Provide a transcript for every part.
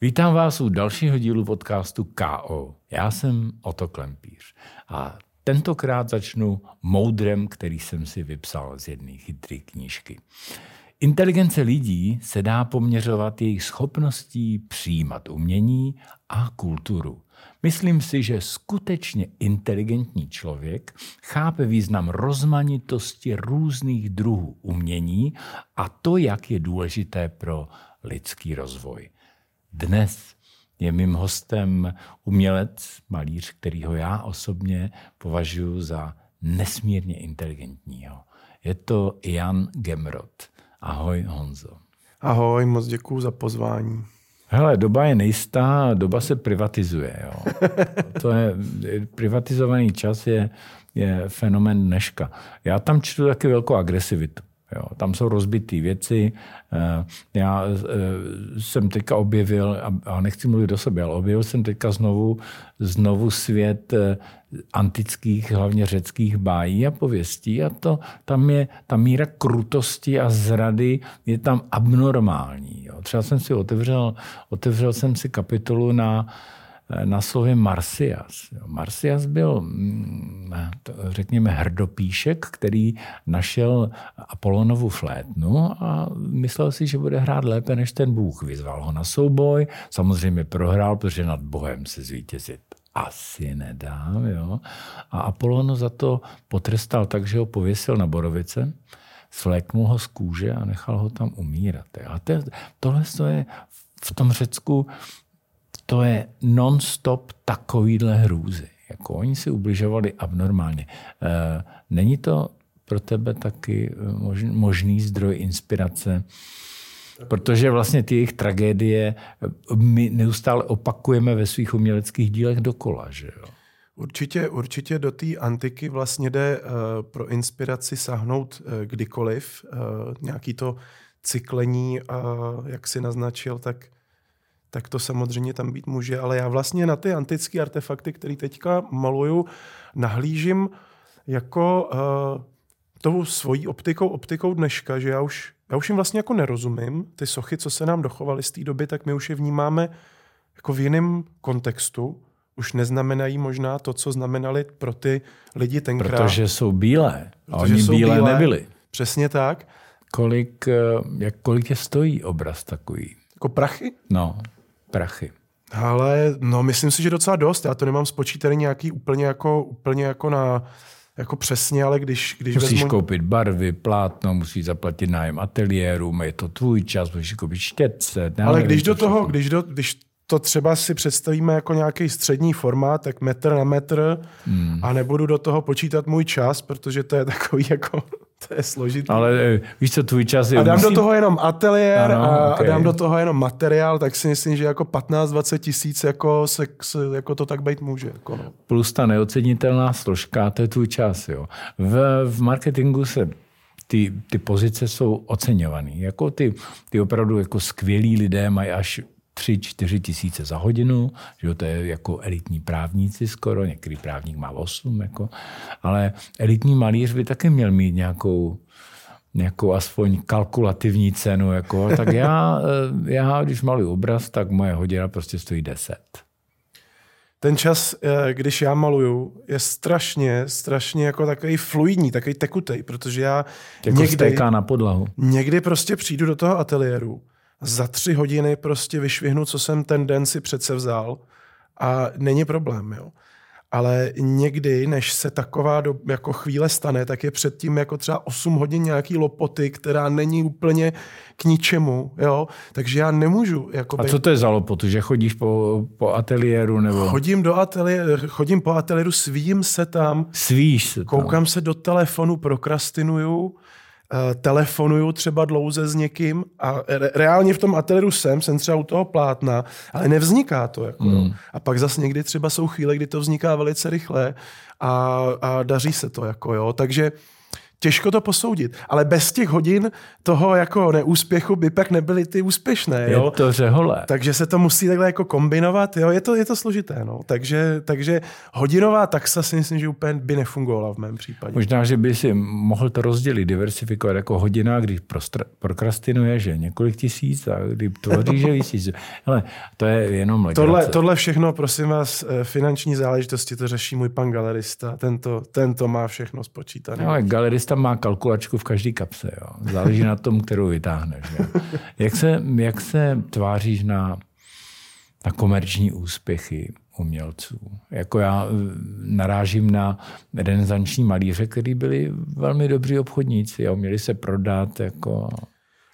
Vítám vás u dalšího dílu podcastu KO. Já jsem Oto Klempíř a tentokrát začnu moudrem, který jsem si vypsal z jedné chytré knížky. Inteligence lidí se dá poměřovat jejich schopností přijímat umění a kulturu. Myslím si, že skutečně inteligentní člověk chápe význam rozmanitosti různých druhů umění a to, jak je důležité pro lidský rozvoj. Dnes je mým hostem umělec, malíř, kterýho já osobně považuji za nesmírně inteligentního. Je to Jan Gemrod. Ahoj Honzo. Ahoj, moc děkuji za pozvání. Hele, doba je nejistá, doba se privatizuje. Jo. To je, privatizovaný čas je, je fenomen dneška. Já tam čtu taky velkou agresivitu. Jo, tam jsou rozbité věci. Eh, já eh, jsem teďka objevil, a nechci mluvit o sobě, ale objevil jsem teďka znovu, znovu svět eh, antických, hlavně řeckých bájí a pověstí a to, tam je ta míra krutosti a zrady je tam abnormální. Jo. Třeba jsem si otevřel, otevřel jsem si kapitolu na na slově Marsias. Marsias byl, mm, řekněme, hrdopíšek, který našel Apolonovu flétnu a myslel si, že bude hrát lépe než ten Bůh. Vyzval ho na souboj, samozřejmě prohrál, protože nad Bohem se zvítězit asi nedá. Jo? A Apolon za to potrestal tak, že ho pověsil na borovice, svléknul ho z kůže a nechal ho tam umírat. A to, tohle je v tom Řecku to je non-stop takovýhle hrůzy. Jako oni si ubližovali abnormálně. E, není to pro tebe taky eh, možný zdroj inspirace? Protože vlastně ty jejich tragédie eh, my neustále opakujeme ve svých uměleckých dílech dokola. Že jo? Určitě, určitě do té antiky vlastně jde pro inspiraci sahnout kdykoliv. Nějaký to cyklení, jak si naznačil, tak tak to samozřejmě tam být může. Ale já vlastně na ty antické artefakty, které teďka maluju, nahlížím jako uh, tou svojí optikou, optikou dneška, že já už, já už jim vlastně jako nerozumím. Ty sochy, co se nám dochovaly z té doby, tak my už je vnímáme jako v jiném kontextu. Už neznamenají možná to, co znamenali pro ty lidi tenkrát. Protože jsou bílé. A Protože oni bílé, bílé nebyli. Přesně tak. Kolik, eh, jak, kolik je stojí obraz takový? Jako prachy? No prachy? Ale no, myslím si, že docela dost. Já to nemám spočítaný nějaký úplně jako, úplně jako na jako přesně, ale když, když Musíš vezmu... koupit barvy, plátno, musíš zaplatit nájem ateliéru, je to tvůj čas, musíš koupit štětce. Ale když do toho, když, do, když to třeba si představíme jako nějaký střední formát, tak metr na metr hmm. a nebudu do toho počítat můj čas, protože to je takový jako to je složitý. Ale eh, víš co, tvůj čas je... A dám musím... do toho jenom ateliér ano, a, okay. a dám do toho jenom materiál, tak si myslím, že jako 15-20 tisíc jako, se, se, jako to tak být může. Jako no. Plus ta neocenitelná složka, to je tvůj čas. Jo. V, v marketingu se ty, ty pozice jsou oceňované. Jako ty, ty opravdu jako skvělí lidé mají až 3-4 tisíce za hodinu, že to je jako elitní právníci skoro, některý právník má 8, jako, ale elitní malíř by taky měl mít nějakou, nějakou aspoň kalkulativní cenu. Jako, tak já, eh, já, když maluji obraz, tak moje hodina prostě stojí 10. Ten čas, eh, když já maluju, je strašně, strašně jako takový fluidní, takový tekutej, protože já jako někdy, na podlahu. někdy prostě přijdu do toho ateliéru za tři hodiny prostě vyšvihnu, co jsem ten den si přece vzal a není problém, jo. Ale někdy, než se taková do, jako chvíle stane, tak je předtím jako třeba 8 hodin nějaký lopoty, která není úplně k ničemu, jo. Takže já nemůžu. Jako a co to je za lopotu, že chodíš po, po ateliéru? Nebo... Chodím, do ateliéru, chodím po ateliéru, svím se tam. Svíš se tam. Koukám se do telefonu, prokrastinuju, telefonuju třeba dlouze s někým a re- reálně v tom ateliéru jsem, jsem třeba u toho plátna, ale nevzniká to. Jako, mm. A pak zase někdy třeba jsou chvíle, kdy to vzniká velice rychle a, a daří se to. Jako, jo. Takže Těžko to posoudit, ale bez těch hodin toho jako neúspěchu by pak nebyly ty úspěšné. Jo? Je to řehole. Takže se to musí takhle jako kombinovat, jo? Je, to, je to složité. No. Takže, takže hodinová taxa si myslím, že úplně by nefungovala v mém případě. Možná, že by si mohl to rozdělit, diversifikovat jako hodina, když prokrastinuje, že několik tisíc a kdy tvoří, že víc Ale to je jenom legrace. tohle, tohle všechno, prosím vás, eh, finanční záležitosti to řeší můj pan galerista. Tento, tento má všechno spočítané. No, galerista má kalkulačku v každé kapse. Jo. Záleží na tom, kterou vytáhneš. Jo. Jak, se, jak se tváříš na, na komerční úspěchy umělců? Jako já eh, narážím na renesanční malíře, kteří byli velmi dobří obchodníci a uměli se prodat jako...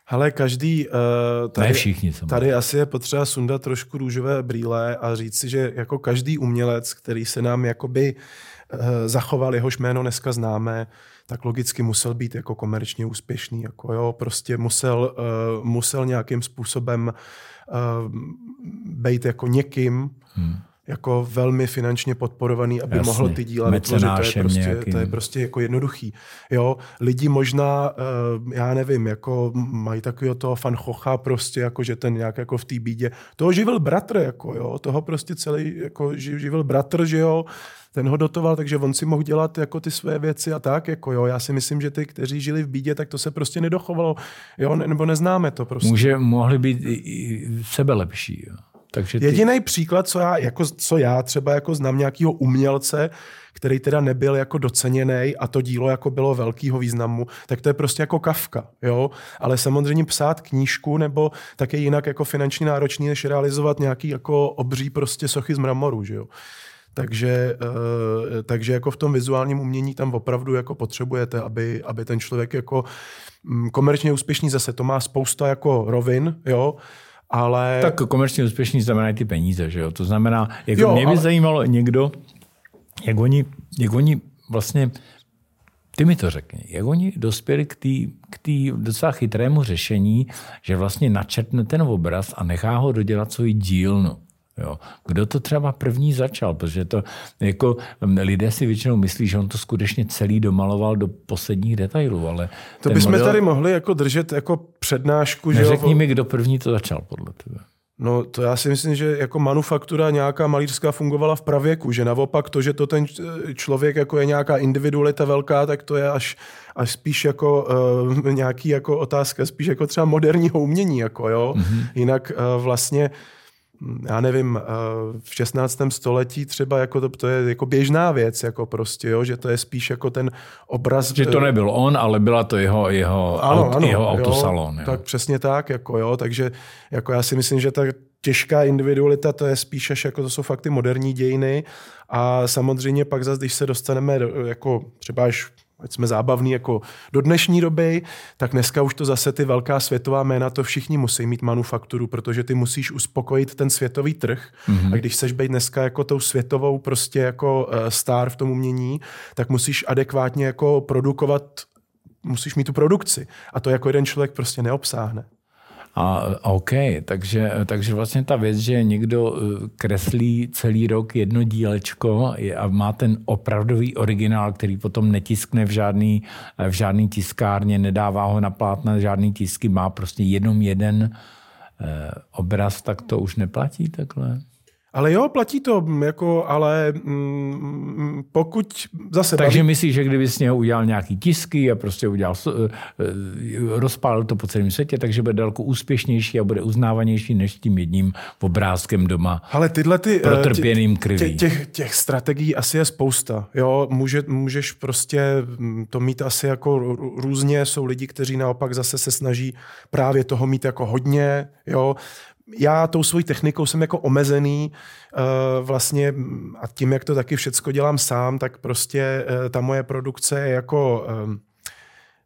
Ale každý... Uh, tady, ne všichni. Tady asi je potřeba sundat trošku růžové brýle a říct si, že jako každý umělec, který se nám jakoby uh, zachoval, jehož jméno dneska známe, tak logicky musel být jako komerčně úspěšný. Jako jo, prostě musel, uh, musel nějakým způsobem uh, být jako někým, hmm jako velmi finančně podporovaný, aby Jasně. mohl ty díla vytvořit. To je, prostě, nějakým... to je prostě jako jednoduchý. Jo, lidi možná, uh, já nevím, jako mají takového toho fanchocha prostě, jako že ten nějak jako v té bídě. Toho živil bratr, jako jo, toho prostě celý jako živil bratr, že jo, ten ho dotoval, takže on si mohl dělat jako ty své věci a tak, jako jo. Já si myslím, že ty, kteří žili v bídě, tak to se prostě nedochovalo, jo, nebo neznáme to prostě. Může, mohli být i, i sebe lepší, jo. Takže ty... Jediný příklad, co já, jako, co já třeba jako znám nějakého umělce, který teda nebyl jako doceněný a to dílo jako bylo velkého významu, tak to je prostě jako kavka, jo. Ale samozřejmě psát knížku nebo také jinak jako finančně náročný, než realizovat nějaký jako obří prostě sochy z mramoru, že jo. Takže, uh, takže jako v tom vizuálním umění tam opravdu jako potřebujete, aby, aby ten člověk jako mm, komerčně úspěšný zase to má spousta jako rovin, jo, ale... Tak komerčně úspěšný znamená ty peníze, že jo? To znamená, jak jo, mě by ale... zajímalo někdo, jak oni, jak oni vlastně, ty mi to řekni, jak oni dospěli k té k tý docela chytrému řešení, že vlastně načrtne ten obraz a nechá ho dodělat svůj dílnu. Jo. Kdo to třeba první začal? Protože to jako lidé si většinou myslí, že on to skutečně celý domaloval do posledních detailů, ale to bychom model... tady mohli jako držet jako přednášku. Neřekni že mi, kdo první to začal podle tebe. No to já si myslím, že jako manufaktura nějaká malířská fungovala v pravěku, že naopak to, že to ten člověk jako je nějaká individualita velká, tak to je až, až spíš jako uh, nějaký jako otázka, spíš jako třeba moderního umění, jako jo. Mm-hmm. Jinak uh, vlastně uh, já nevím, eh, v 16. století třeba jako to, to je jako běžná věc, jako prostě, jo, že to je spíš jako ten obraz. Že to nebyl on, ale byla to jeho, jeho, ano, aut, ano, jeho autosalon. Jo, jo. Tak přesně tak, jako jo, takže jako já si myslím, že ta těžká individualita, to je spíš až jako to jsou fakt ty moderní dějiny a samozřejmě pak zase, když se dostaneme jako třeba až ať jsme zábavní jako do dnešní doby, tak dneska už to zase ty velká světová jména, to všichni musí mít manufakturu, protože ty musíš uspokojit ten světový trh. Mm-hmm. A když chceš být dneska jako tou světovou prostě jako uh, star v tom umění, tak musíš adekvátně jako produkovat musíš mít tu produkci. A to jako jeden člověk prostě neobsáhne. A OK, takže, takže vlastně ta věc, že někdo eh, kreslí celý rok jedno dílečko a má ten opravdový originál, který potom netiskne v žádný, v žádný tiskárně, nedává ho na plátna žádný tisky, má prostě jenom jeden eh, obraz, tak to už neplatí takhle? Ale jo, platí to, jako, ale mm, pokud zase... Takže baví... myslíš, že kdyby z něho udělal nějaký tisky a prostě udělal, eh, rozpálil to po celém světě, takže bude daleko úspěšnější a bude uznávanější než tím jedním obrázkem doma. Ale tyhle ty... Eh, protrpěným krví. Tě, těch, těch strategií asi je spousta. Jo, může, můžeš prostě mm, to mít asi jako různě. Jsou lidi, kteří naopak zase se snaží právě toho mít jako hodně. Jo, já tou svojí technikou jsem jako omezený uh, vlastně a tím, jak to taky všecko dělám sám, tak prostě uh, ta moje produkce je jako um,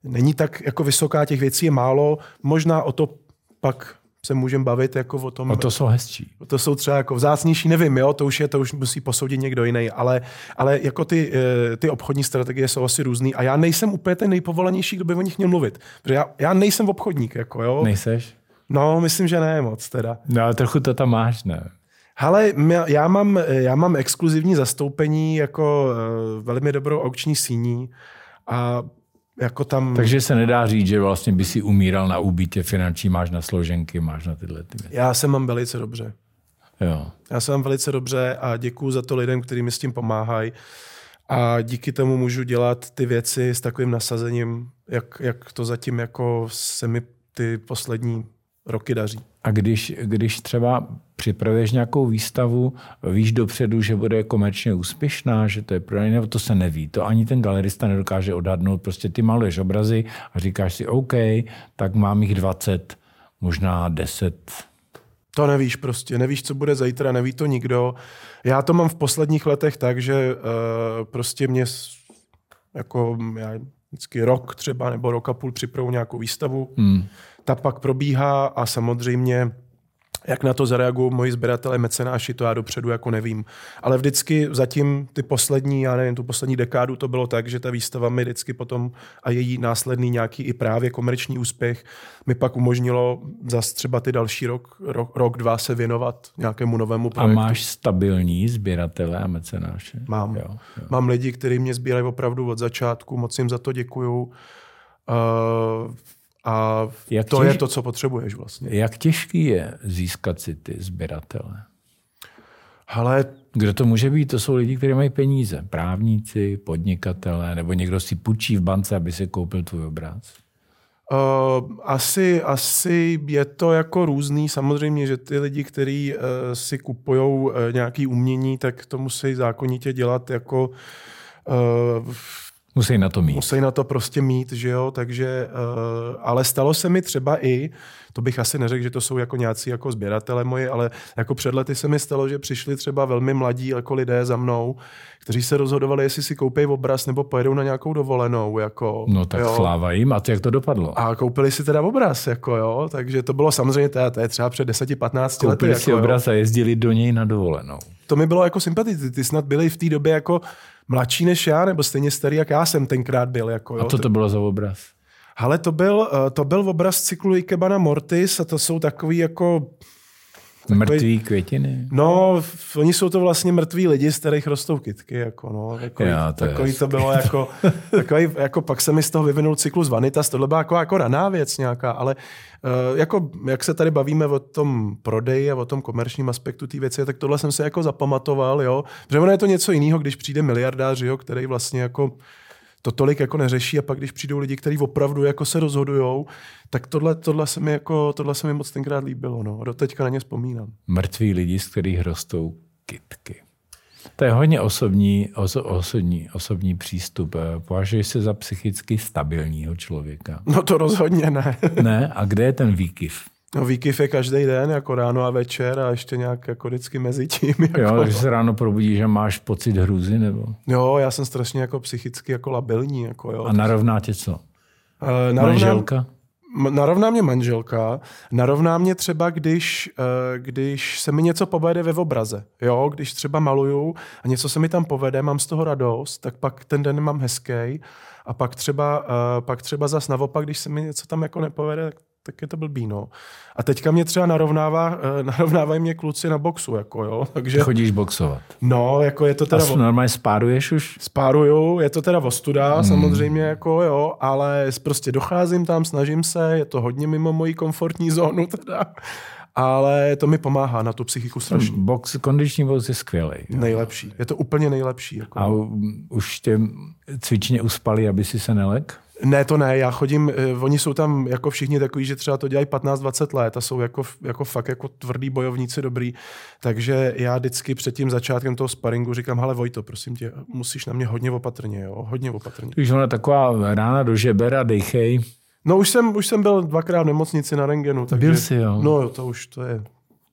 není tak jako vysoká, těch věcí je málo, možná o to pak se můžeme bavit jako o tom. O to jsou hezčí. O to jsou třeba jako vzácnější, nevím, jo, to už je, to už musí posoudit někdo jiný, ale, ale jako ty, ty obchodní strategie jsou asi různý a já nejsem úplně ten nejpovolanější, kdo by o nich měl mluvit. Protože já, já nejsem obchodník, jako jo. Nejseš? No, myslím, že ne moc teda. No, ale trochu to tam máš, ne? Hele, já mám, já mám exkluzivní zastoupení jako uh, velmi dobrou aukční síní a jako tam... Takže se nedá říct, že vlastně by si umíral na úbytě finanční, máš na složenky, máš na tyhle ty věci. Já se mám velice dobře. Jo. Já se mám velice dobře a děkuju za to lidem, kteří mi s tím pomáhají. A díky tomu můžu dělat ty věci s takovým nasazením, jak, jak to zatím jako se mi ty poslední roky daří. A když, když třeba připravuješ nějakou výstavu, víš dopředu, že bude komerčně úspěšná, že to je pro nebo to se neví. To ani ten galerista nedokáže odhadnout. Prostě ty maluješ obrazy a říkáš si, OK, tak mám jich 20, možná 10. To nevíš prostě, nevíš, co bude zítra, neví to nikdo. Já to mám v posledních letech tak, že uh, prostě mě jako já vždycky rok třeba nebo rok a půl připravu nějakou výstavu. Hmm ta pak probíhá a samozřejmě jak na to zareagují moji sběratelé, mecenáši, to já dopředu jako nevím. Ale vždycky zatím ty poslední, já nevím, tu poslední dekádu to bylo tak, že ta výstava mi vždycky potom a její následný nějaký i právě komerční úspěch mi pak umožnilo zase třeba ty další rok, rok, rok dva se věnovat nějakému novému projektu. A máš stabilní sběratele a mecenáše? Mám. Jo, jo. Mám lidi, kteří mě sbírají opravdu od začátku, moc jim za to děkuju. Uh, a jak to těž... je to, co potřebuješ vlastně. Jak těžký je získat si ty sběratele? Ale kdo to může být? To jsou lidi, kteří mají peníze. Právníci, podnikatelé, nebo někdo si půjčí v bance, aby si koupil tvůj obraz. Uh, asi, asi je to jako různý. Samozřejmě, že ty lidi, kteří uh, si kupují uh, nějaké umění, tak to musí zákonitě dělat jako uh, Musí na to mít. Musí na to prostě mít, že jo, takže, uh, ale stalo se mi třeba i, to bych asi neřekl, že to jsou jako nějací jako sběratele moji, ale jako před lety se mi stalo, že přišli třeba velmi mladí jako lidé za mnou, kteří se rozhodovali, jestli si koupí obraz nebo pojedou na nějakou dovolenou. Jako, no tak jo. sláva jim. A to jak to dopadlo? A koupili si teda obraz, jako jo. Takže to bylo samozřejmě, to je, třeba před 10-15 lety. Koupili si jako, obraz jo. a jezdili do něj na dovolenou. To mi bylo jako sympatické. Ty snad byli v té době jako mladší než já, nebo stejně starý, jak já jsem tenkrát byl. Jako, jo. A co to bylo za obraz? Ale to byl, eh, to byl obraz cyklu Ikebana Mortis a to jsou takový jako Takový, mrtví květiny? No, oni jsou to vlastně mrtví lidi, z kterých rostou kytky. Jako, no, takový, Já, to, takový to bylo jako, takový, jako pak se mi z toho vyvinul cyklus Vanitas, tohle byla jako, jako raná věc nějaká, ale uh, jako, jak se tady bavíme o tom prodeji a o tom komerčním aspektu té věci, tak tohle jsem se jako zapamatoval, jo. Protože ono je to něco jiného, když přijde miliardář, jo, který vlastně jako to tolik jako neřeší a pak když přijdou lidi, kteří opravdu jako se rozhodujou, tak tohle, tohle, se mi jako, tohle se mi moc tenkrát líbilo. No. A do teďka na ně vzpomínám. Mrtví lidi, z kterých rostou kitky. To je hodně osobní, oso, osobní, osobní přístup. Považuješ se za psychicky stabilního člověka? No to rozhodně ne. ne? A kde je ten výkyv? No výkyv je každý den, jako ráno a večer a ještě nějak jako vždycky mezi tím. Jako... Jo, že se ráno probudíš a máš pocit hrůzy, nebo? Jo, já jsem strašně jako psychicky jako labilní. Jako, jo. A narovná tě co? Uh, narovná, Manželka? Narovná mě manželka, narovná mě třeba, když, uh, když se mi něco povede ve obraze. Jo, když třeba maluju a něco se mi tam povede, mám z toho radost, tak pak ten den mám hezký. A pak třeba, uh, pak třeba zas naopak, když se mi něco tam jako nepovede, tak tak je to blbý, no. A teďka mě třeba narovnává, eh, narovnávají mě kluci na boxu, jako jo. Takže, Chodíš boxovat? No, jako je to teda... A normálně spáruješ už? Spáruju, je to teda ostuda, hmm. samozřejmě, jako jo, ale prostě docházím tam, snažím se, je to hodně mimo moji komfortní zónu teda ale to mi pomáhá na tu psychiku strašně. Box, kondiční box je skvělý. Nejlepší. Je to úplně nejlepší. Jako. A už tě cvičně uspali, aby si se nelek? Ne, to ne, já chodím, uh, oni jsou tam jako všichni takový, že třeba to dělají 15-20 let a jsou jako, jako fakt jako tvrdý bojovníci dobrý, takže já vždycky před tím začátkem toho sparingu říkám, hele Vojto, prosím tě, musíš na mě hodně opatrně, jo, hodně opatrně. Když ona taková rána do žeber a dejchej. No už jsem, už jsem byl dvakrát v nemocnici na rengenu. Takže, byl jsi, jo. No to už, to je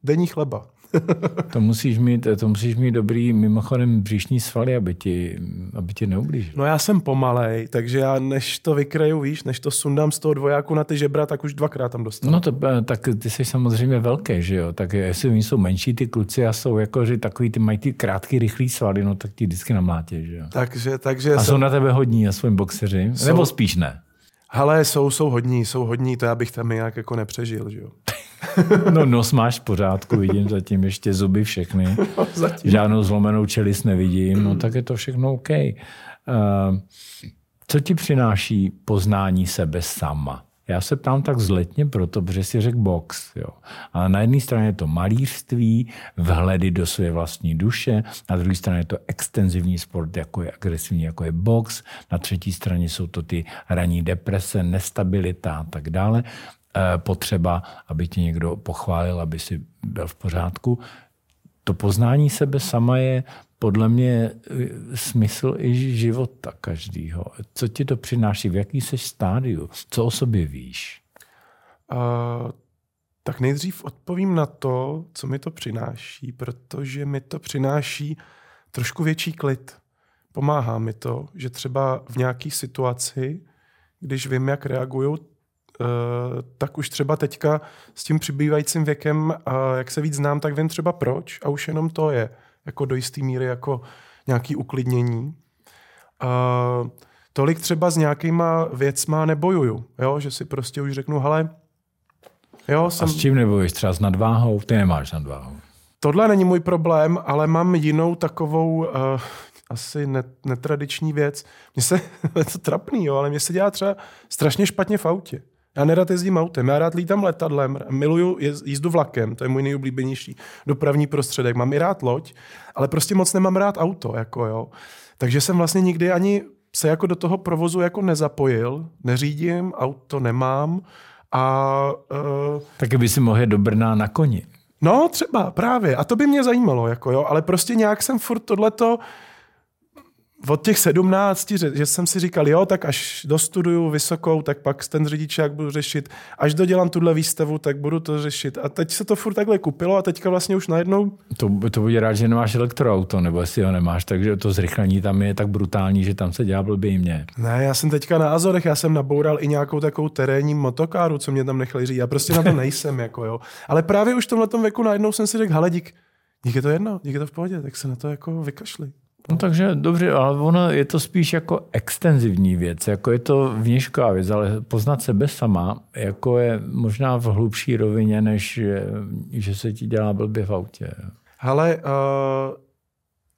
denní chleba. to, musíš mít, to musíš mít dobrý mimochodem bříšní svaly, aby ti, aby ti neublížil. No já jsem pomalej, takže já než to vykraju, víš, než to sundám z toho dvojáku na ty žebra, tak už dvakrát tam dostanu. No to, tak ty jsi samozřejmě velký, že jo? Tak jestli oni jsou menší ty kluci a jsou jako, že takový ty mají ty krátký, rychlý svaly, no tak ti vždycky namlátě, že jo? Takže, takže a jsem... jsou na tebe hodní na svým boxeři? Jsou... Nebo spíš ne? Ale jsou, jsou hodní, jsou hodní, to já bych tam nějak jako nepřežil, že jo. No nos máš v pořádku, vidím zatím ještě zuby všechny. Zatím. Žádnou zlomenou čelist nevidím, no tak je to všechno OK. Uh, Co ti přináší poznání sebe sama? Já se ptám tak zletně proto, protože si řekl box. Jo. Ale na jedné straně je to malířství, vhledy do své vlastní duše, na druhé straně je to extenzivní sport, jako je agresivní, jako je box, na třetí straně jsou to ty ranní deprese, nestabilita a tak dále. E, potřeba, aby tě někdo pochválil, aby si byl v pořádku. To poznání sebe sama je podle mě eh, smysl i života každýho. Co ti to přináší? V jaký jsi stádiu? Co o sobě víš? Uh, tak nejdřív odpovím na to, co mi to přináší, protože mi to přináší trošku větší klid. Pomáhá mi to, že třeba v nějaké situaci, když vím, jak reaguju, eh, tak už třeba teďka s tím přibývajícím věkem, jak se víc znám, tak vím třeba proč a už jenom to je jako do jisté míry jako nějaký uklidnění. A tolik třeba s nějakýma věcma nebojuju, jo? že si prostě už řeknu, hele, jo, jsem... A s čím nebojuješ? Třeba s nadváhou? Ty nemáš nadváhu. Tohle není můj problém, ale mám jinou takovou uh, asi netradiční věc. Mně se, je to trapný, jo, ale mně se dělá třeba strašně špatně v autě. Já nerad jezdím autem, já rád lítám letadlem, miluju jízdu vlakem, to je můj nejoblíbenější dopravní prostředek. Mám i rád loď, ale prostě moc nemám rád auto. Jako jo. Takže jsem vlastně nikdy ani se jako do toho provozu jako nezapojil, neřídím, auto nemám a... Uh, Taky by si mohl do Brna na koni. No, třeba, právě. A to by mě zajímalo, jako jo, ale prostě nějak jsem furt tohleto od těch sedmnácti, že jsem si říkal, jo, tak až dostuduju vysokou, tak pak ten řidičák budu řešit. Až dodělám tuhle výstavu, tak budu to řešit. A teď se to furt takhle kupilo a teďka vlastně už najednou... To, to bude rád, že nemáš elektroauto, nebo jestli ho nemáš, takže to zrychlení tam je tak brutální, že tam se dělá blbě mě. Ne, já jsem teďka na Azorech, já jsem naboural i nějakou takovou terénní motokáru, co mě tam nechali říct. Já prostě na to nejsem, jako jo. Ale právě už v tomhle věku najednou jsem si řekl, hele, dík, dík je to jedno, dík je to v pohodě, tak se na to jako vykašli. No takže dobře, ale ono je to spíš jako extenzivní věc, jako je to vnějšková věc, ale poznat sebe sama, jako je možná v hlubší rovině, než je, že se ti dělá blbě v autě. Ale uh,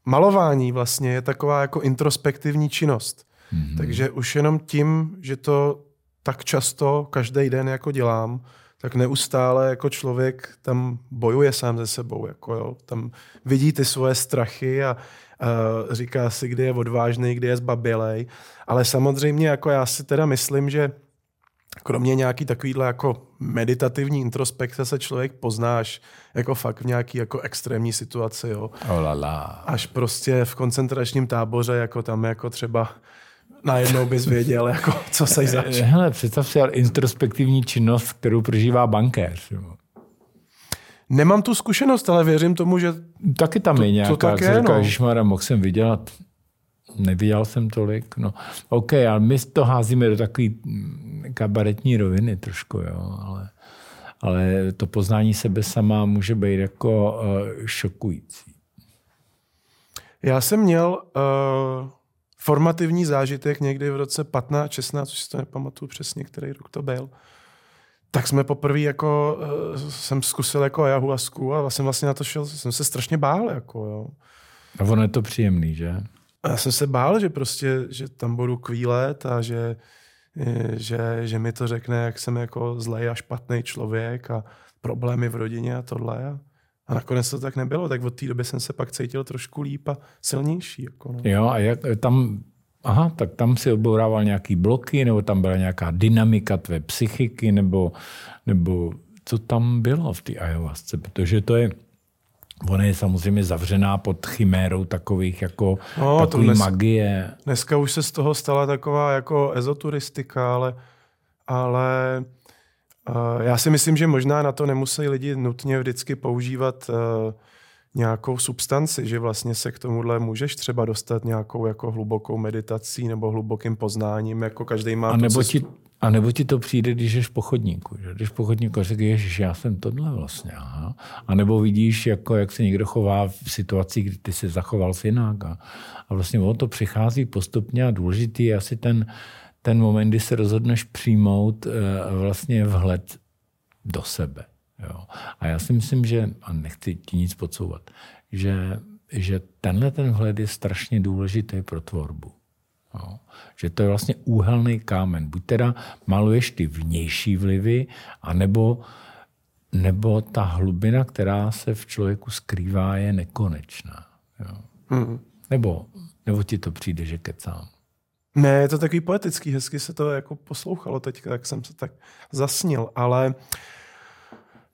malování vlastně je taková jako introspektivní činnost. Mm-hmm. Takže už jenom tím, že to tak často každý den jako dělám, tak neustále jako člověk tam bojuje sám se sebou. Jako jo. Tam vidí ty svoje strachy a říká si, kdy je odvážný, kdy je zbabilej. Ale samozřejmě jako já si teda myslím, že kromě nějaký takovýhle jako meditativní introspekce se člověk poznáš jako fakt v nějaký jako extrémní situaci, jo. Oh la la. Až prostě v koncentračním táboře, jako tam jako třeba najednou bys věděl, jako, co se zač. Hele, představ si introspektivní činnost, kterou prožívá bankéř. Jo. Nemám tu zkušenost, ale věřím tomu, že Taky tam to, je nějaká, to tak je, říká, no. mohl jsem vydělat, neviděl jsem tolik. No, OK, ale my to házíme do takové kabaretní roviny trošku, jo, ale, ale to poznání sebe sama může být jako uh, šokující. Já jsem měl uh, formativní zážitek někdy v roce 15, 16, už si to nepamatuju přesně, který rok to byl tak jsme poprvé jako, uh, jsem zkusil jako ayahuasku a jsem vlastně na to šel, jsem se strašně bál. Jako, jo. A ono je to příjemný, že? A já jsem se bál, že prostě, že tam budu kvílet a že, eh, že, že mi to řekne, jak jsem jako zlej a špatný člověk a problémy v rodině a tohle. A, a nakonec to tak nebylo, tak od té doby jsem se pak cítil trošku líp a silnější. Jako no. Jo, a jak tam aha, tak tam si odbourával nějaký bloky, nebo tam byla nějaká dynamika tvé psychiky, nebo, nebo co tam bylo v té ayahuasce, protože to je, Ona je samozřejmě zavřená pod chimérou takových jako no, takový dnes, magie. Dneska už se z toho stala taková jako ezoturistika, ale, ale uh, já si myslím, že možná na to nemusí lidi nutně vždycky používat uh, nějakou substanci, že vlastně se k tomuhle můžeš třeba dostat nějakou jako hlubokou meditací nebo hlubokým poznáním, jako každý má a nebo, ti, a nebo ti to přijde, když jsi v pochodníku. Že? Když v pochodníku řekneš, že já jsem tohle vlastně. Aha. A nebo vidíš, jako, jak se někdo chová v situaci, kdy ty se zachoval jinak. A, a vlastně o to přichází postupně a důležitý je asi ten, ten moment, kdy se rozhodneš přijmout uh, vlastně vhled do sebe. Jo. A já si myslím, že, a nechci ti nic podsouvat, že, že tenhle ten vhled je strašně důležitý pro tvorbu. Jo. Že to je vlastně úhelný kámen. Buď teda maluješ ty vnější vlivy, anebo nebo ta hlubina, která se v člověku skrývá, je nekonečná. Jo. Hmm. Nebo, nebo ti to přijde, že kecám. Ne, je to takový poetický, hezky se to jako poslouchalo teď, tak jsem se tak zasnil, ale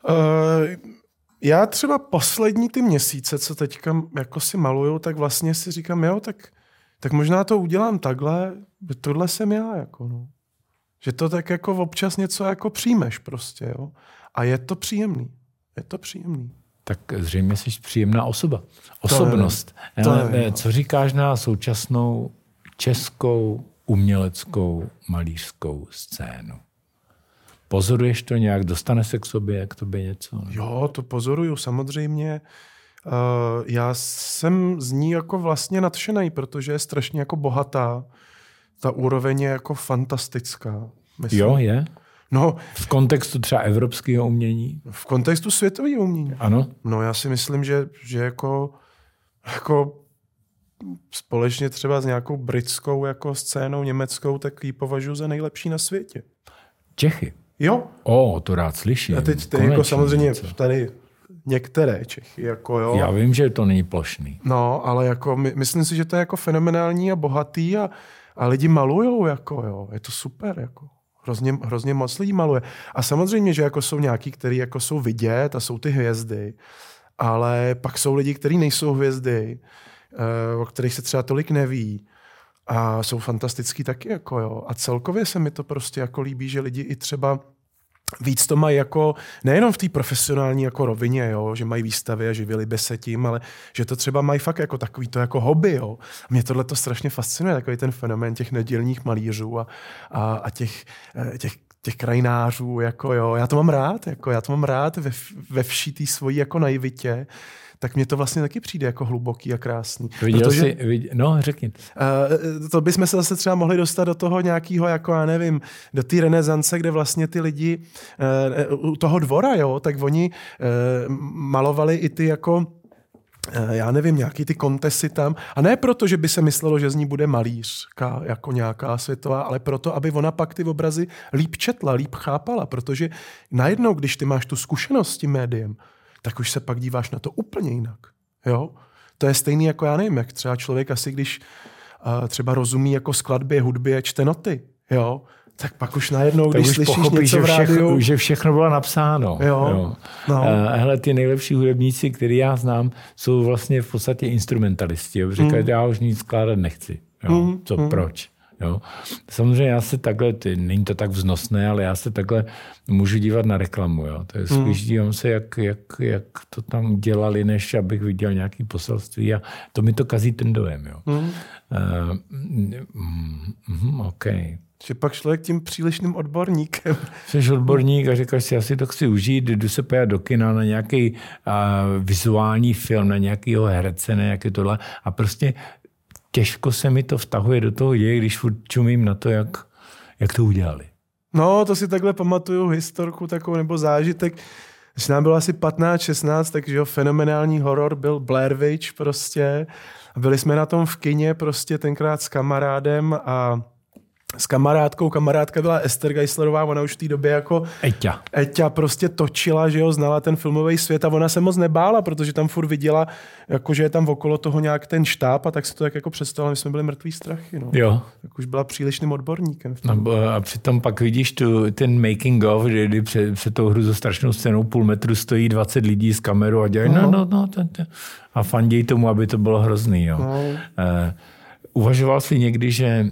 uh, já třeba poslední ty měsíce, co teďka jako si maluju, tak vlastně si říkám, jo, tak, tak možná to udělám takhle, tohle jsem já, jako no. Že to tak jako občas něco jako přijmeš prostě, jo. A je to příjemný. Je to příjemný. Tak zřejmě jsi příjemná osoba. Osobnost. To je, to je, co říkáš na současnou českou uměleckou malířskou scénu? Pozoruješ to nějak? Dostane se k sobě, k tobě něco? Jo, to pozoruju samozřejmě. Uh, já jsem z ní jako vlastně nadšený, protože je strašně jako bohatá. Ta úroveň je jako fantastická. Myslím. Jo, je? No, v kontextu třeba evropského umění? V kontextu světového umění. Ano. No já si myslím, že, že jako, jako společně třeba s nějakou britskou jako scénou německou, tak ji považuji za nejlepší na světě. Čechy? Jo. O, to rád slyším. A teď ty jako samozřejmě něco. tady některé Čechy. Jako jo. Já vím, že to není plošný. No, ale jako my, myslím si, že to je jako fenomenální a bohatý a, a lidi malujou, jako jo. Je to super, jako. Hrozně, hrozně moc lidí maluje. A samozřejmě, že jako jsou nějaký, kteří jako jsou vidět a jsou ty hvězdy, ale pak jsou lidi, kteří nejsou hvězdy, eh, o kterých se třeba tolik neví a jsou fantastický taky. Jako jo. A celkově se mi to prostě jako líbí, že lidi i třeba víc to mají jako, nejenom v té profesionální jako rovině, jo, že mají výstavy a živili by se tím, ale že to třeba mají fakt jako takový to jako hobby. Jo. Mě tohle to strašně fascinuje, takový ten fenomén těch nedělních malířů a, a, a těch, eh, těch těch krajinářů, jako jo, já to mám rád, jako já to mám rád ve, ve vší té svojí jako naivitě, tak mně to vlastně taky přijde jako hluboký a krásný. Viděl Protože, jsi, vidě, no řekni. Uh, to bychom se zase třeba mohli dostat do toho nějakého, jako já nevím, do té renesance, kde vlastně ty lidi uh, u toho dvora, jo, tak oni uh, malovali i ty jako já nevím, nějaký ty kontesy tam. A ne proto, že by se myslelo, že z ní bude malířka jako nějaká světová, ale proto, aby ona pak ty obrazy líp četla, líp chápala. Protože najednou, když ty máš tu zkušenost s tím médiem, tak už se pak díváš na to úplně jinak. Jo? To je stejný jako já nevím, jak třeba člověk asi, když uh, třeba rozumí jako skladbě, hudbě, čte noty, jo? tak pak už najednou, tak když už slyšíš pochopí, něco že, všechno, rádiu... že všechno bylo napsáno. Jo, jo. No. Uh, hele, ty nejlepší hudebníci, který já znám, jsou vlastně v podstatě instrumentalisti. Jo? Říkají, mm. já už nic skládat nechci. Jo? Mm. Co, mm. proč? Jo. Samozřejmě já se takhle, ty, není to tak vznosné, ale já se takhle můžu dívat na reklamu. Jo. To je spíš mm. dívám se, jak, jak, jak to tam dělali, než abych viděl nějaký poselství a to mi to kazí ten dojem. Jo. Mm. Uh, mm, mm, OK. Že pak člověk tím přílišným odborníkem. Jsi odborník a říkáš si, já si to chci užít, jdu se pojat do kina na nějaký uh, vizuální film, na nějakého herce, na nějaké tohle a prostě těžko se mi to vtahuje do toho děje, když furt čumím na to, jak, jak to udělali. No, to si takhle pamatuju historku takovou nebo zážitek. Když nám bylo asi 15-16, takže jo, fenomenální horor byl Blair Witch prostě. Byli jsme na tom v kině prostě tenkrát s kamarádem a s kamarádkou. Kamarádka byla Esther Geislerová, ona už v té době jako Eťa. Eťa prostě točila, že jo, znala ten filmový svět a ona se moc nebála, protože tam furt viděla, jako, že je tam okolo toho nějak ten štáb a tak se to tak jako představila, my jsme byli mrtví strachy. No. Jo. Tak už byla přílišným odborníkem. No, a přitom pak vidíš tu, ten making of, kdy, kdy před, před tou hru za strašnou scénou půl metru stojí 20 lidí s kamerou a dělají, no, no, no, no ten, ten, a fandějí tomu, aby to bylo hrozný. Jo. No. Uh, uvažoval jsi někdy, že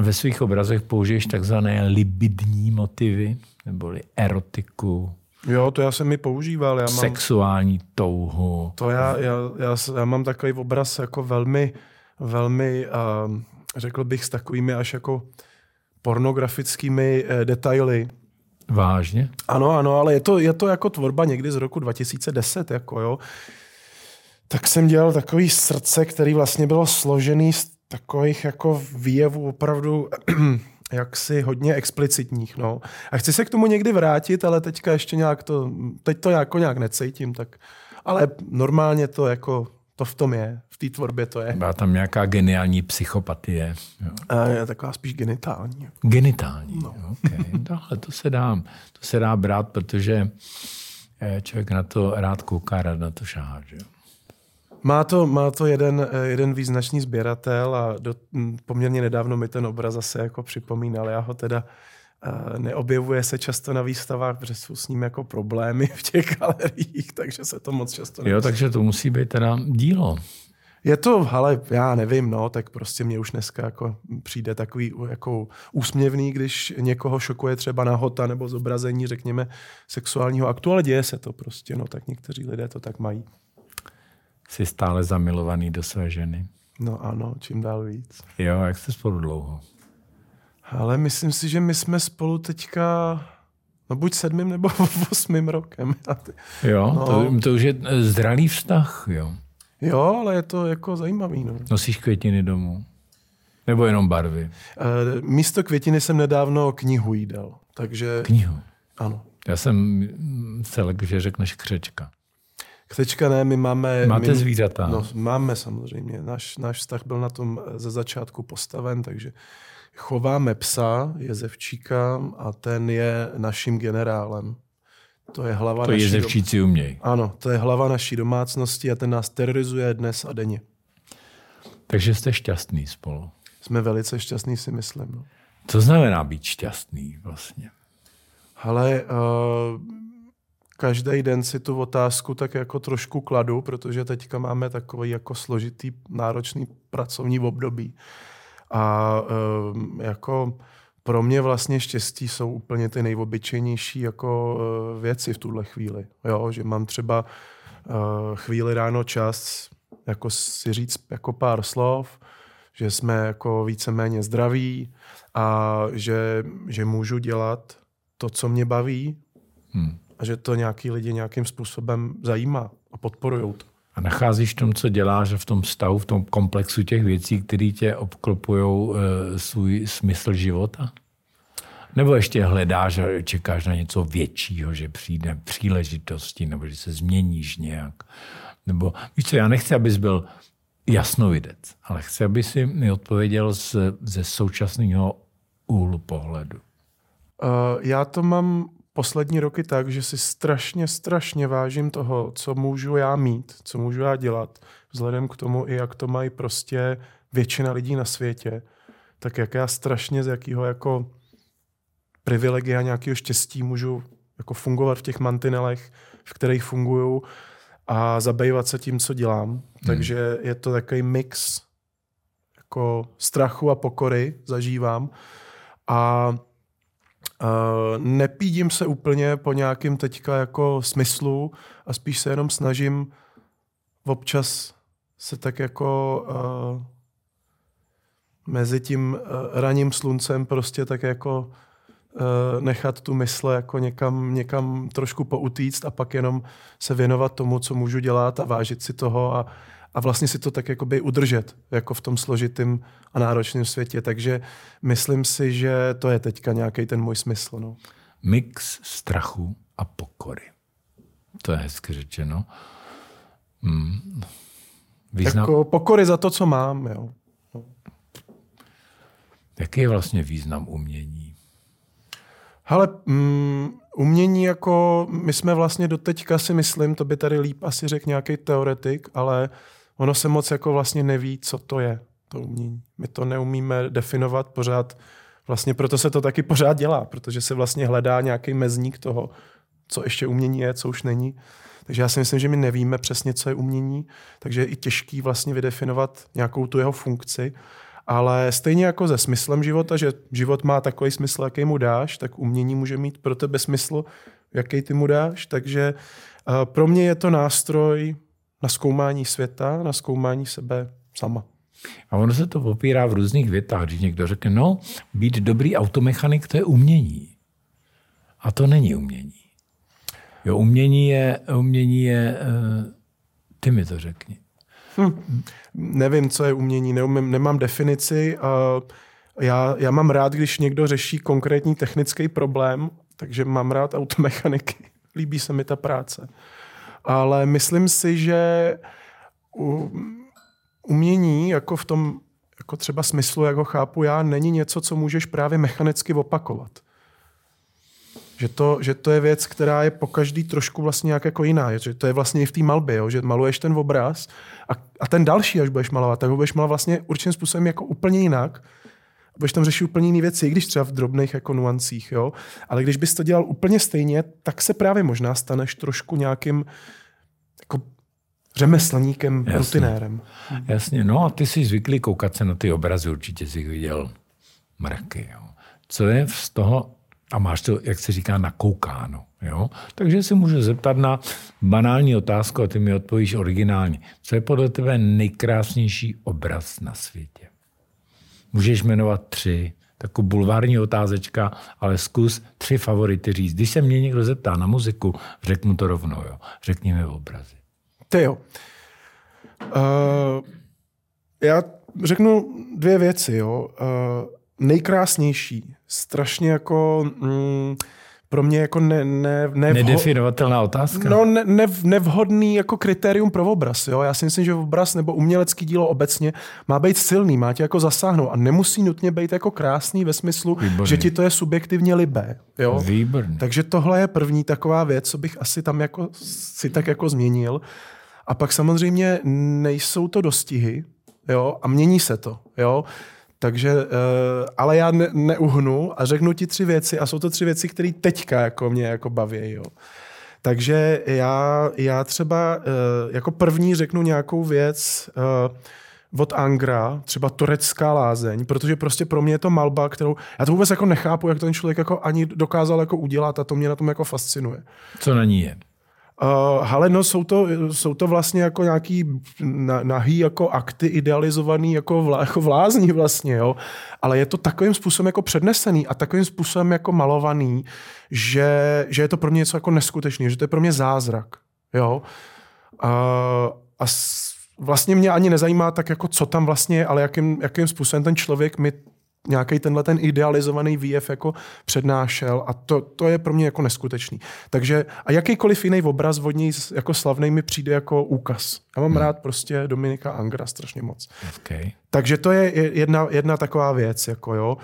ve svých obrazech použiješ takzvané libidní motivy, neboli erotiku, Jo, to já jsem mi používal. Já mám, sexuální touhu. To já, já, já, já mám takový obraz jako velmi, velmi, uh, řekl bych, s takovými až jako pornografickými uh, detaily. Vážně? Ano, ano, ale je to, je to jako tvorba někdy z roku 2010, jako jo. Tak jsem dělal takový srdce, který vlastně bylo složený z takových jako výjevů opravdu jaksi hodně explicitních. No. A chci se k tomu někdy vrátit, ale teďka ještě nějak to, teď to jako nějak necítím, tak, ale normálně to jako To v tom je, v té tvorbě to je. Byla tam nějaká geniální psychopatie. Jo. A je taková spíš genitální. Genitální, no. okay. Tohle to se dá, to se dá brát, protože eh, člověk na to rád kouká, rád na to šáhá. Že? Má to, má to jeden, eh, jeden význačný sběratel a do, poměrně nedávno mi ten obraz zase jako připomínal. Já ho teda neobjevuje se často na výstavách, protože jsou s ním jako problémy v těch galeriích, takže se to moc často nemusí. Jo, takže to musí být teda dílo. Je to, ale já nevím, no, tak prostě mě už dneska jako přijde takový jako úsměvný, když někoho šokuje třeba nahota nebo zobrazení, řekněme, sexuálního aktu, ale děje se to prostě, no, tak někteří lidé to tak mají. Jsi stále zamilovaný do své ženy. No ano, čím dál víc. Jo, jak jste spolu dlouho? Ale myslím si, že my jsme spolu teďka no buď sedmým nebo osmým rokem. Jo, no. to, to už je zralý vztah, jo. Jo, ale je to jako zajímavý. No. Nosíš květiny domů? Nebo jenom barvy? E, místo květiny jsem nedávno knihu jí dal. Takže... Knihu? Ano. Já jsem celek, že řekneš křečka. Křečka ne, my máme... Máte my, zvířata? No, máme samozřejmě. Náš, náš vztah byl na tom ze začátku postaven, takže chováme psa, jezevčíka, a ten je naším generálem. To je hlava to naší jezevčíci dom... umějí. Ano, to je hlava naší domácnosti a ten nás terorizuje dnes a denně. Takže jste šťastný spolu. Jsme velice šťastní, si myslím. No. Co znamená být šťastný vlastně? Ale uh, každý den si tu otázku tak jako trošku kladu, protože teďka máme takový jako složitý, náročný pracovní období. A uh, jako pro mě vlastně štěstí jsou úplně ty nejobyčejnější jako uh, věci v tuhle chvíli. Jo, že mám třeba uh, chvíli ráno čas jako si říct jako pár slov, že jsme jako víceméně zdraví a že, že můžu dělat to, co mě baví hmm. A že to nějaký lidi nějakým způsobem zajímá a podporují to. A nacházíš v tom, co děláš v tom stavu, v tom komplexu těch věcí, které tě obklopují e, svůj smysl života? Nebo ještě hledáš a čekáš na něco většího, že přijde příležitosti, nebo že se změníš nějak? Nebo víš co, já nechci, abys byl jasnovidec, ale chci, aby si mi odpověděl z, ze současného úhlu pohledu. Uh, já to mám poslední roky tak, že si strašně, strašně vážím toho, co můžu já mít, co můžu já dělat, vzhledem k tomu, i jak to mají prostě většina lidí na světě, tak jak já strašně z jakého jako privilegia, nějakého štěstí můžu jako fungovat v těch mantinelech, v kterých funguju a zabývat se tím, co dělám. Hmm. Takže je to takový mix jako strachu a pokory zažívám. A Uh, nepídím se úplně po nějakým teďka jako smyslu a spíš se jenom snažím občas se tak jako uh, mezi tím uh, raním sluncem prostě tak jako uh, nechat tu mysle jako někam, někam trošku poutíct a pak jenom se věnovat tomu, co můžu dělat a vážit si toho a, a vlastně si to tak jakoby udržet jako v tom složitém a náročném světě. Takže myslím si, že to je teďka nějaký ten můj smysl. No. Mix strachu a pokory. To je hezky řečeno. Hmm. Význam... Jako pokory za to, co mám. Jo. No. Jaký je vlastně význam umění? Ale mm, umění jako, my jsme vlastně doteďka si myslím, to by tady líp asi řekl nějaký teoretik, ale ono se moc jako vlastně neví, co to je, to umění. My to neumíme definovat pořád, vlastně proto se to taky pořád dělá, protože se vlastně hledá nějaký mezník toho, co ještě umění je, co už není. Takže já si myslím, že my nevíme přesně, co je umění, takže je i těžký vlastně vydefinovat nějakou tu jeho funkci. Ale stejně jako se smyslem života, že život má takový smysl, jaký mu dáš, tak umění může mít pro tebe smysl, jaký ty mu dáš. Takže pro mě je to nástroj na zkoumání světa, na zkoumání sebe sama. A ono se to popírá v různých větách, když někdo řekne, no, být dobrý automechanik, to je umění. A to není umění. Jo, umění je, umění je, uh, ty mi to řekni. Hm. Nevím, co je umění, neumím, nemám definici. A já, já mám rád, když někdo řeší konkrétní technický problém, takže mám rád automechaniky. Líbí se mi ta práce ale myslím si, že umění, jako v tom jako třeba smyslu, jak ho chápu já, není něco, co můžeš právě mechanicky opakovat. Že to, že to je věc, která je po každý trošku vlastně nějak jako jiná. Že to je vlastně i v té malbě, jo? že maluješ ten obraz a, a ten další, až budeš malovat, tak ho budeš malovat vlastně určitým způsobem jako úplně jinak. Budeš tam řešit úplně jiné věci, i když třeba v drobných jako nuancích. Jo? Ale když bys to dělal úplně stejně, tak se právě možná staneš trošku nějakým jako řemeslníkem, Jasně. rutinérem. Jasně, no a ty jsi zvyklý koukat se na ty obrazy, určitě jsi viděl mraky. Jo. Co je z toho, a máš to, jak se říká, nakoukáno. Jo? Takže si můžu zeptat na banální otázku a ty mi odpovíš originálně. Co je podle tebe nejkrásnější obraz na světě? Můžeš jmenovat tři, takovou bulvární otázečka, ale zkus tři favority říct. Když se mě někdo zeptá na muziku, řeknu to rovnou. Jo. Řekni mi obrazy. Ty jo. Uh, já řeknu dvě věci. Jo. Uh, nejkrásnější, strašně jako... Mm, pro mě jako ne, ne, nevho... Nedefinovatelná otázka? No, ne, ne, nevhodný jako kritérium pro obraz. Jo? Já si myslím, že obraz nebo umělecký dílo obecně má být silný, má tě jako zasáhnout a nemusí nutně být jako krásný ve smyslu, Výborný. že ti to je subjektivně libé. Jo? Výborný. Takže tohle je první taková věc, co bych asi tam jako si tak jako změnil. A pak samozřejmě nejsou to dostihy, jo, a mění se to, jo. Takže, uh, ale já ne, neuhnu a řeknu ti tři věci a jsou to tři věci, které teďka jako mě jako baví, jo. Takže já, já třeba uh, jako první řeknu nějakou věc uh, od Angra, třeba turecká lázeň, protože prostě pro mě je to malba, kterou, já to vůbec jako nechápu, jak ten člověk jako ani dokázal jako udělat a to mě na tom jako fascinuje. Co na ní je? Uh, ale no, jsou to, jsou to vlastně jako nějaký nahý jako akty idealizovaný jako, vlá, jako vlázní vlastně, jo. Ale je to takovým způsobem jako přednesený a takovým způsobem jako malovaný, že, že je to pro mě něco jako neskutečný, že to je pro mě zázrak, jo. Uh, a s, vlastně mě ani nezajímá tak jako co tam vlastně ale jakým, jakým způsobem ten člověk mi nějaký tenhle ten idealizovaný výjev jako přednášel a to, to je pro mě jako neskutečný. Takže a jakýkoliv jiný obraz od něj jako slavný mi přijde jako úkaz. Já mám hmm. rád prostě Dominika Angra strašně moc. Okay. Takže to je jedna, jedna taková věc. Jako jo.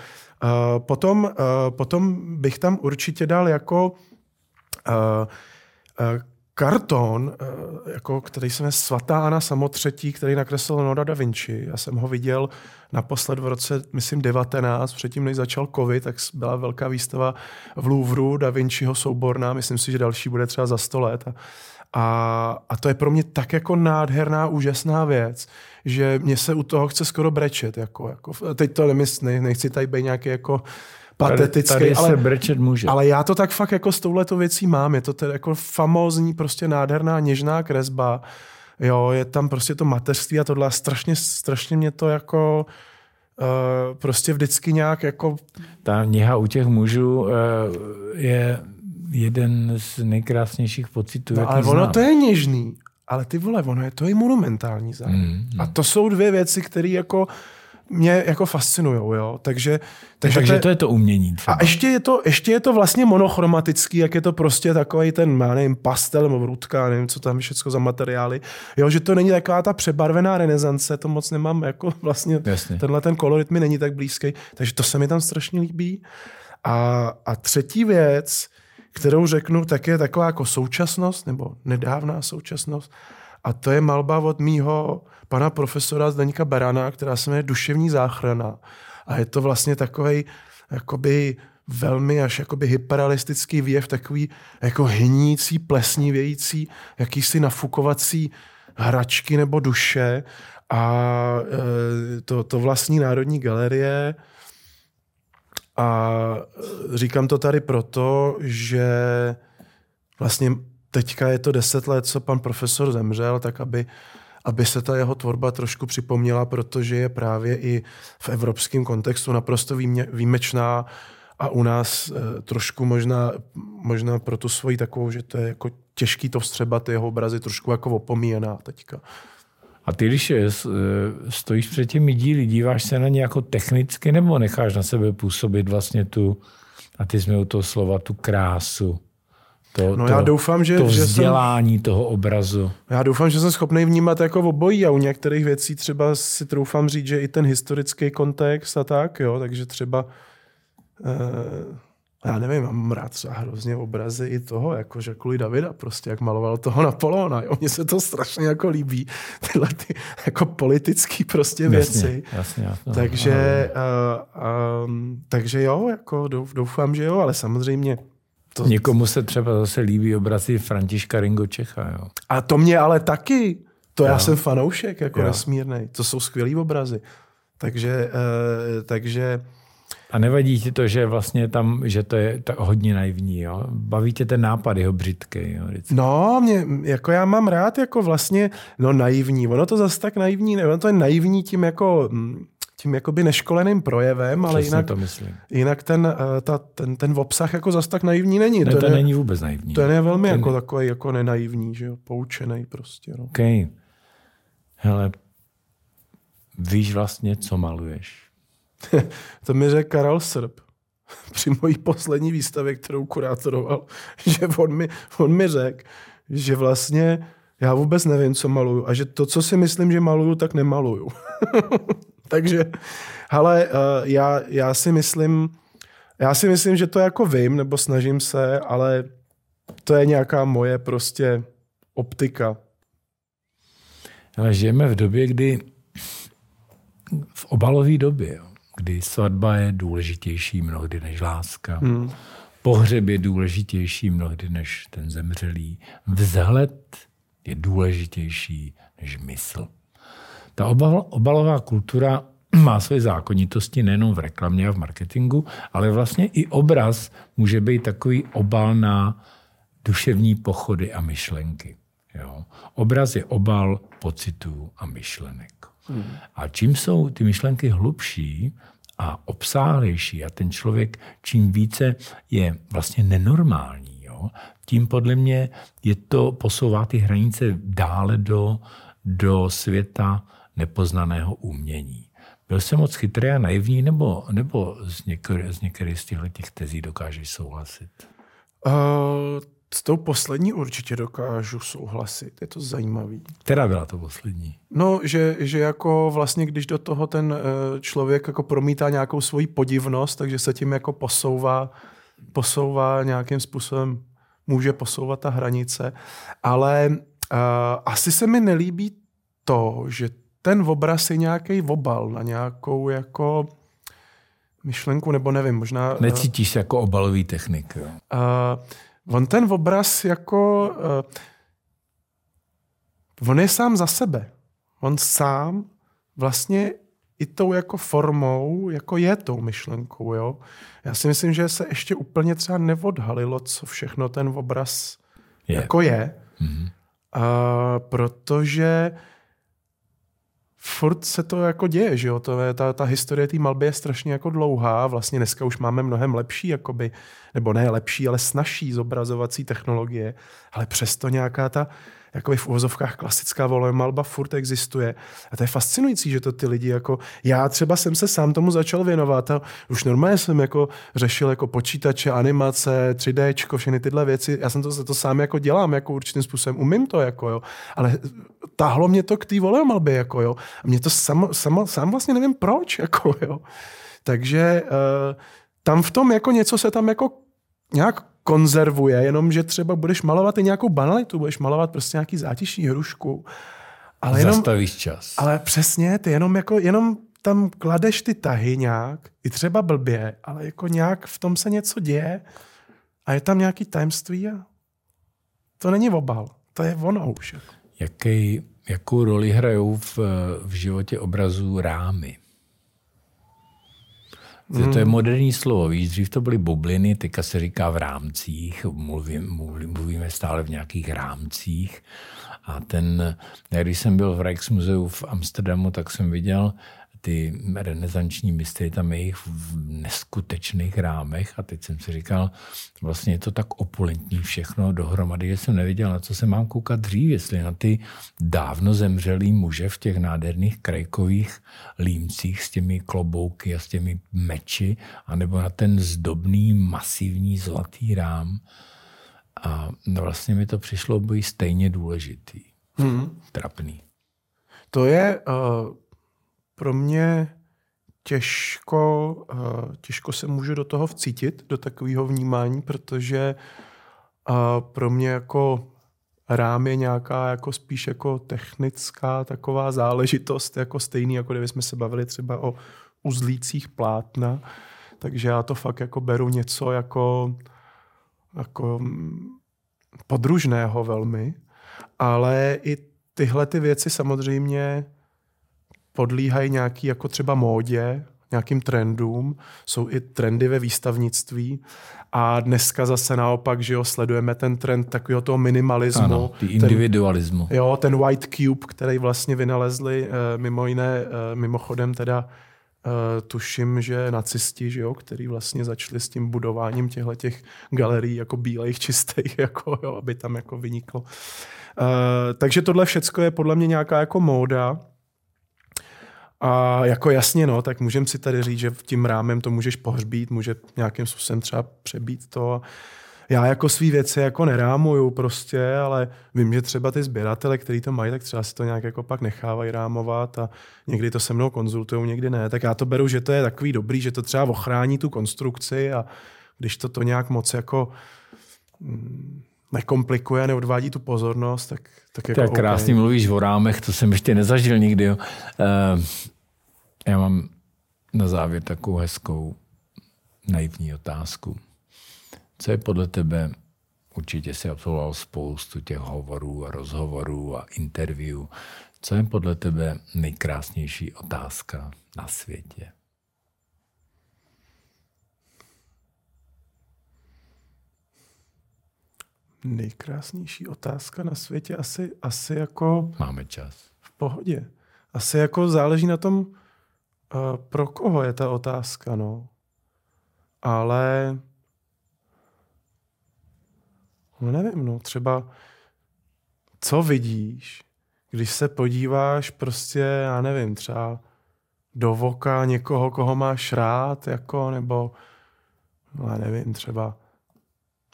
Uh, potom, uh, potom bych tam určitě dal jako uh, uh, karton, eh, jako, který se jmenuje Svatá Anna Samotřetí, který nakreslil Leonardo da Vinci. Já jsem ho viděl naposled v roce, myslím, 19, předtím, než začal covid, tak byla velká výstava v Louvru Da Vinciho souborná, myslím si, že další bude třeba za 100 let. A, a, a to je pro mě tak jako nádherná, úžasná věc, že mě se u toho chce skoro brečet. Jako, jako, teď to nemysl, nechci tady být nějaký jako patetický. Tady, tady ale, se brečet může. Ale já to tak fakt jako s touhletou věcí mám. Je to tedy jako famózní, prostě nádherná, něžná kresba. Jo, je tam prostě to mateřství a tohle. Strašně, strašně mě to jako uh, prostě vždycky nějak jako... Ta něha u těch mužů uh, je jeden z nejkrásnějších pocitů, no, ale ono znám. to je něžný. Ale ty vole, ono je to i monumentální zájem. Mm, mm. A to jsou dvě věci, které jako mě jako fascinují, jo. Takže, takže, takže to, je, to umění. Třeba. A ještě je to, ještě je to vlastně monochromatický, jak je to prostě takový ten, já nevím, pastel nebo vrůdka, nevím, co tam všechno za materiály. Jo, že to není taková ta přebarvená renesance, to moc nemám, jako vlastně Jasně. tenhle ten kolorit mi není tak blízký, takže to se mi tam strašně líbí. A, a třetí věc, kterou řeknu, tak je taková jako současnost, nebo nedávná současnost, a to je malba od mýho pana profesora Zdeňka Berana, která se jmenuje Duševní záchrana. A je to vlastně takový jakoby velmi až jakoby hyperrealistický výjev, takový jako hnící, plesnivějící, jakýsi nafukovací hračky nebo duše. A e, to, to vlastní Národní galerie. A e, říkám to tady proto, že vlastně teďka je to deset let, co pan profesor zemřel, tak aby aby se ta jeho tvorba trošku připomněla, protože je právě i v evropském kontextu naprosto výjimečná a u nás e, trošku možná, možná pro tu svoji takovou, že to je jako těžký to vstřebat, jeho obrazy trošku jako opomíjená teďka. A ty, když eh, stojíš před těmi díly, díváš se na ně jako technicky nebo necháš na sebe působit vlastně tu, a ty jsme u toho slova, tu krásu? To, No to, já doufám, že, to že jsem, vzdělání toho obrazu. já doufám, že jsem schopný vnímat jako obojí a u některých věcí třeba si troufám říct, že i ten historický kontext a tak, jo, takže třeba eh, já nevím, mám rád třeba hrozně obrazy i toho, jako Žakuli Davida, prostě jak maloval toho Napoleona, jo, mně se to strašně jako líbí, tyhle ty jako politický prostě věci. Jasně, jasně, jasně. Takže, uh, um, takže jo, jako douf, doufám, že jo, ale samozřejmě to, Někomu se třeba zase líbí obrazy Františka Ringo Čecha. Jo. A to mě ale taky. To já Jo. jsem fanoušek, jako Jo. nesmírnej. To jsou skvělý obrazy. Takže, uh, takže A nevadí ti to, že vlastně tam, že to je tak hodně naivní. Jo? Baví tě ten nápad jeho břitký. Jo? vždycky. no, mě, jako já mám rád jako vlastně, no naivní. Ono to zase tak naivní, ne, ono to je naivní tím jako, mm, tím jakoby neškoleným projevem, ale Přesně jinak, to myslím. jinak ten, eh, ta, ten, ten obsah jako zase tak naivní není. Ne, to je, není vůbec naivní. to je velmi Ten- jako takový jako nenaivní, že jo, poučený prostě. No. OK. Hele, víš vlastně, co maluješ. To mi řekl Karel Srb při mojí poslední výstavě, kterou kurátoroval, že on mi, on mi řekl, že vlastně já vůbec nevím, co maluju a že to, co si myslím, že maluju, tak nemaluju. Takže, ale uh, já, já si myslím, já si myslím, že to jako vím, nebo snažím se, ale to je nějaká moje prostě optika. Ale žijeme v době, kdy v obalové době, kdy svatba je důležitější mnohdy než láska. Hmm. Pohřeb je důležitější mnohdy než ten zemřelý. Vzhled je důležitější než mysl. Ta obal, obalová kultura má své zákonitosti nejenom v reklamě a v marketingu, ale vlastně i obraz může být takový obal na duševní pochody a myšlenky. Jo? Obraz je obal pocitů a myšlenek. Hmm. A čím jsou ty myšlenky hlubší a obsáhlejší a ten člověk čím více je vlastně nenormální, jo? tím podle mě je to posouvá ty hranice dále do, do světa nepoznaného umění. Byl jsem moc chytrý a naivní, nebo, nebo z, některé, z některých z těchto těch tezí dokážeš souhlasit? Uh, s tou poslední určitě dokážu souhlasit, je to zajímavý. Která byla to poslední? No, že, že jako vlastně, když do toho ten eh, člověk jako promítá nějakou svoji podivnost, takže se tím jako posouvá, posouvá nějakým způsobem, může posouvat ta hranice. Ale uh, asi se mi nelíbí to, že ten obraz je nějaký obal na nějakou jako myšlenku, nebo nevím, možná... eh, Necítíš se jako obalový technik. Jo? Uh, on ten obraz jako... Uh, on je sám za sebe. On sám vlastně i tou jako formou, jako je tou myšlenkou, jo. Já si myslím, že se ještě úplně třeba neodhalilo, co všechno ten obraz Je. jako je. Mhm. Uh, protože furt se to jako děje, že jo? To je, ta, ta historie té malby je strašně jako dlouhá. Vlastně dneska už máme mnohem lepší, jakoby, nebo ne lepší, ale snažší zobrazovací technologie, ale přesto nějaká ta jakoby v uvozovkách klasická malba furt existuje. A to je fascinující, že to ty lidi jako... Já třeba jsem se sám tomu začal věnovat a už normálně jsem jako řešil jako počítače, animace, 3D, všechny tyhle věci. Já jsem to, to sám jako dělám jako určitým způsobem. Umím to, jako jo. Ale táhlo mě to k té malbě, jako jo. A mě to samo, samo, sám vlastně nevím proč, jako jo. Takže uh, tam v tom jako něco se tam jako nějak konzervuje, jenom že třeba budeš malovat i nějakou banalitu, budeš malovat prostě nějaký zátišní hrušku. Ale, jenom, Zastavíš čas. ale přesně, ty jenom, jako, jenom tam kladeš ty tahy nějak, i třeba blbě, ale jako nějak v tom se něco děje a je tam nějaký tajemství a to není obal, to je ono už. Jaký, jakou roli hrajou v, v životě obrazů rámy? Hmm. To je moderní slovo, víš, dřív to byly bubliny, teďka se říká v rámcích, mluvím, mluvím, mluvíme stále v nějakých rámcích. A ten, já když jsem byl v Rijksmuzeu v Amsterdamu, tak jsem viděl ty renesanční mistry, tam je jich v neskutečných rámech a teď jsem si říkal, vlastně je to tak opulentní všechno dohromady, že jsem nevěděl, na co se mám koukat dřív, jestli na ty dávno zemřelý muže v těch nádherných krajkových límcích s těmi klobouky a s těmi meči, anebo na ten zdobný, masivní zlatý rám. A vlastně mi to přišlo být stejně důležitý. Hmm. Trapný. To je uh, pro mě těžko, uh, těžko se můžu do toho vcítit, do takového vnímání, protože uh, pro mě jako rám je nějaká jako spíš jako technická taková záležitost, jako stejný, jako kdyby jsme se bavili třeba o uzlících plátna, takže já to fakt jako beru něco jako, jako mm, podružného velmi, ale i tyhle ty věci samozřejmě podlíhají nějaký jako třeba módě, nějakým trendům, jsou i trendy ve výstavnictví a dneska zase naopak, že jo, sledujeme ten trend takového toho minimalismu. Ano, individualismu. Ten, jo, ten white cube, který vlastně vynalezli eh, mimo jiné, eh, mimochodem teda eh, tuším, že nacisti, že jo, který vlastně začali s tím budováním těchto těch galerií jako bílejch, čistých, jako, jo, aby tam jako vyniklo. takže tohle všecko je podle mě nějaká jako móda, a jako jasně, no, tak můžeme si tady říct, že tím rámem to můžeš pohřbít, může nějakým způsobem třeba přebít to. Já jako svý věci jako nerámuju prostě, ale vím, že třeba ty sběratele, kteří to mají, tak třeba si to nějak jako pak nechávají rámovat a někdy to se mnou konzultují, někdy ne. Tak já to beru, že to je takový dobrý, že to třeba ochrání tu konstrukci a když to to nějak moc jako mm, nekomplikuje, neodvádí tu pozornost, tak, tak jako Tak krásně okay. mluvíš o rámech, to jsem ještě nezažil nikdy. Jo. Uh, já mám na závěr takovou hezkou naivní otázku. Co je podle tebe, určitě si absolvoval spoustu těch hovorů a rozhovorů a interview, co je podle tebe nejkrásnější otázka na světě? Nejkrásnější otázka na světě asi, asi jako... Máme čas. V pohodě. Asi jako záleží na tom, Uh, pro koho je ta otázka, no. Ale no nevím, no, třeba co vidíš, když se podíváš prostě, já nevím, třeba do voka někoho, koho máš rád, jako, nebo no, já nevím, třeba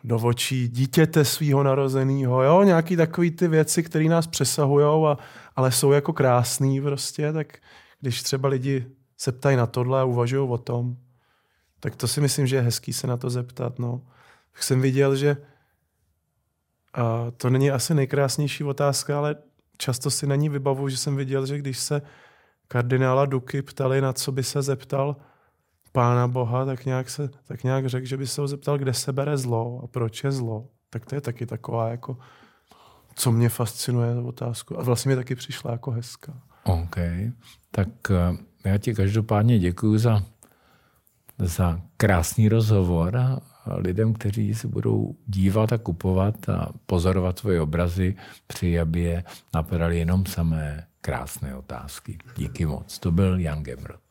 do očí dítěte svého narozeného, jo, nějaký takový ty věci, které nás přesahují, ale jsou jako krásný prostě, tak když třeba lidi se ptají na tohle a uvažují o tom, tak to si myslím, že je hezký se na to zeptat. No. Tak jsem viděl, že a to není asi nejkrásnější otázka, ale často si na ní vybavu, že jsem viděl, že když se kardinála Duky ptali, na co by se zeptal pána Boha, tak nějak, se, tak nějak řekl, že by se ho zeptal, kde se bere zlo a proč je zlo. Tak to je taky taková jako, co mě fascinuje za otázku. A vlastně mi taky přišla jako hezká. OK. Tak eh, já ti každopádně děkuji za, za krásný rozhovor a lidem, kteří si budou dívat a kupovat a pozorovat tvoje obrazy, při aby je napadaly jenom samé krásné otázky. Díky moc. To byl Jan Gemrot.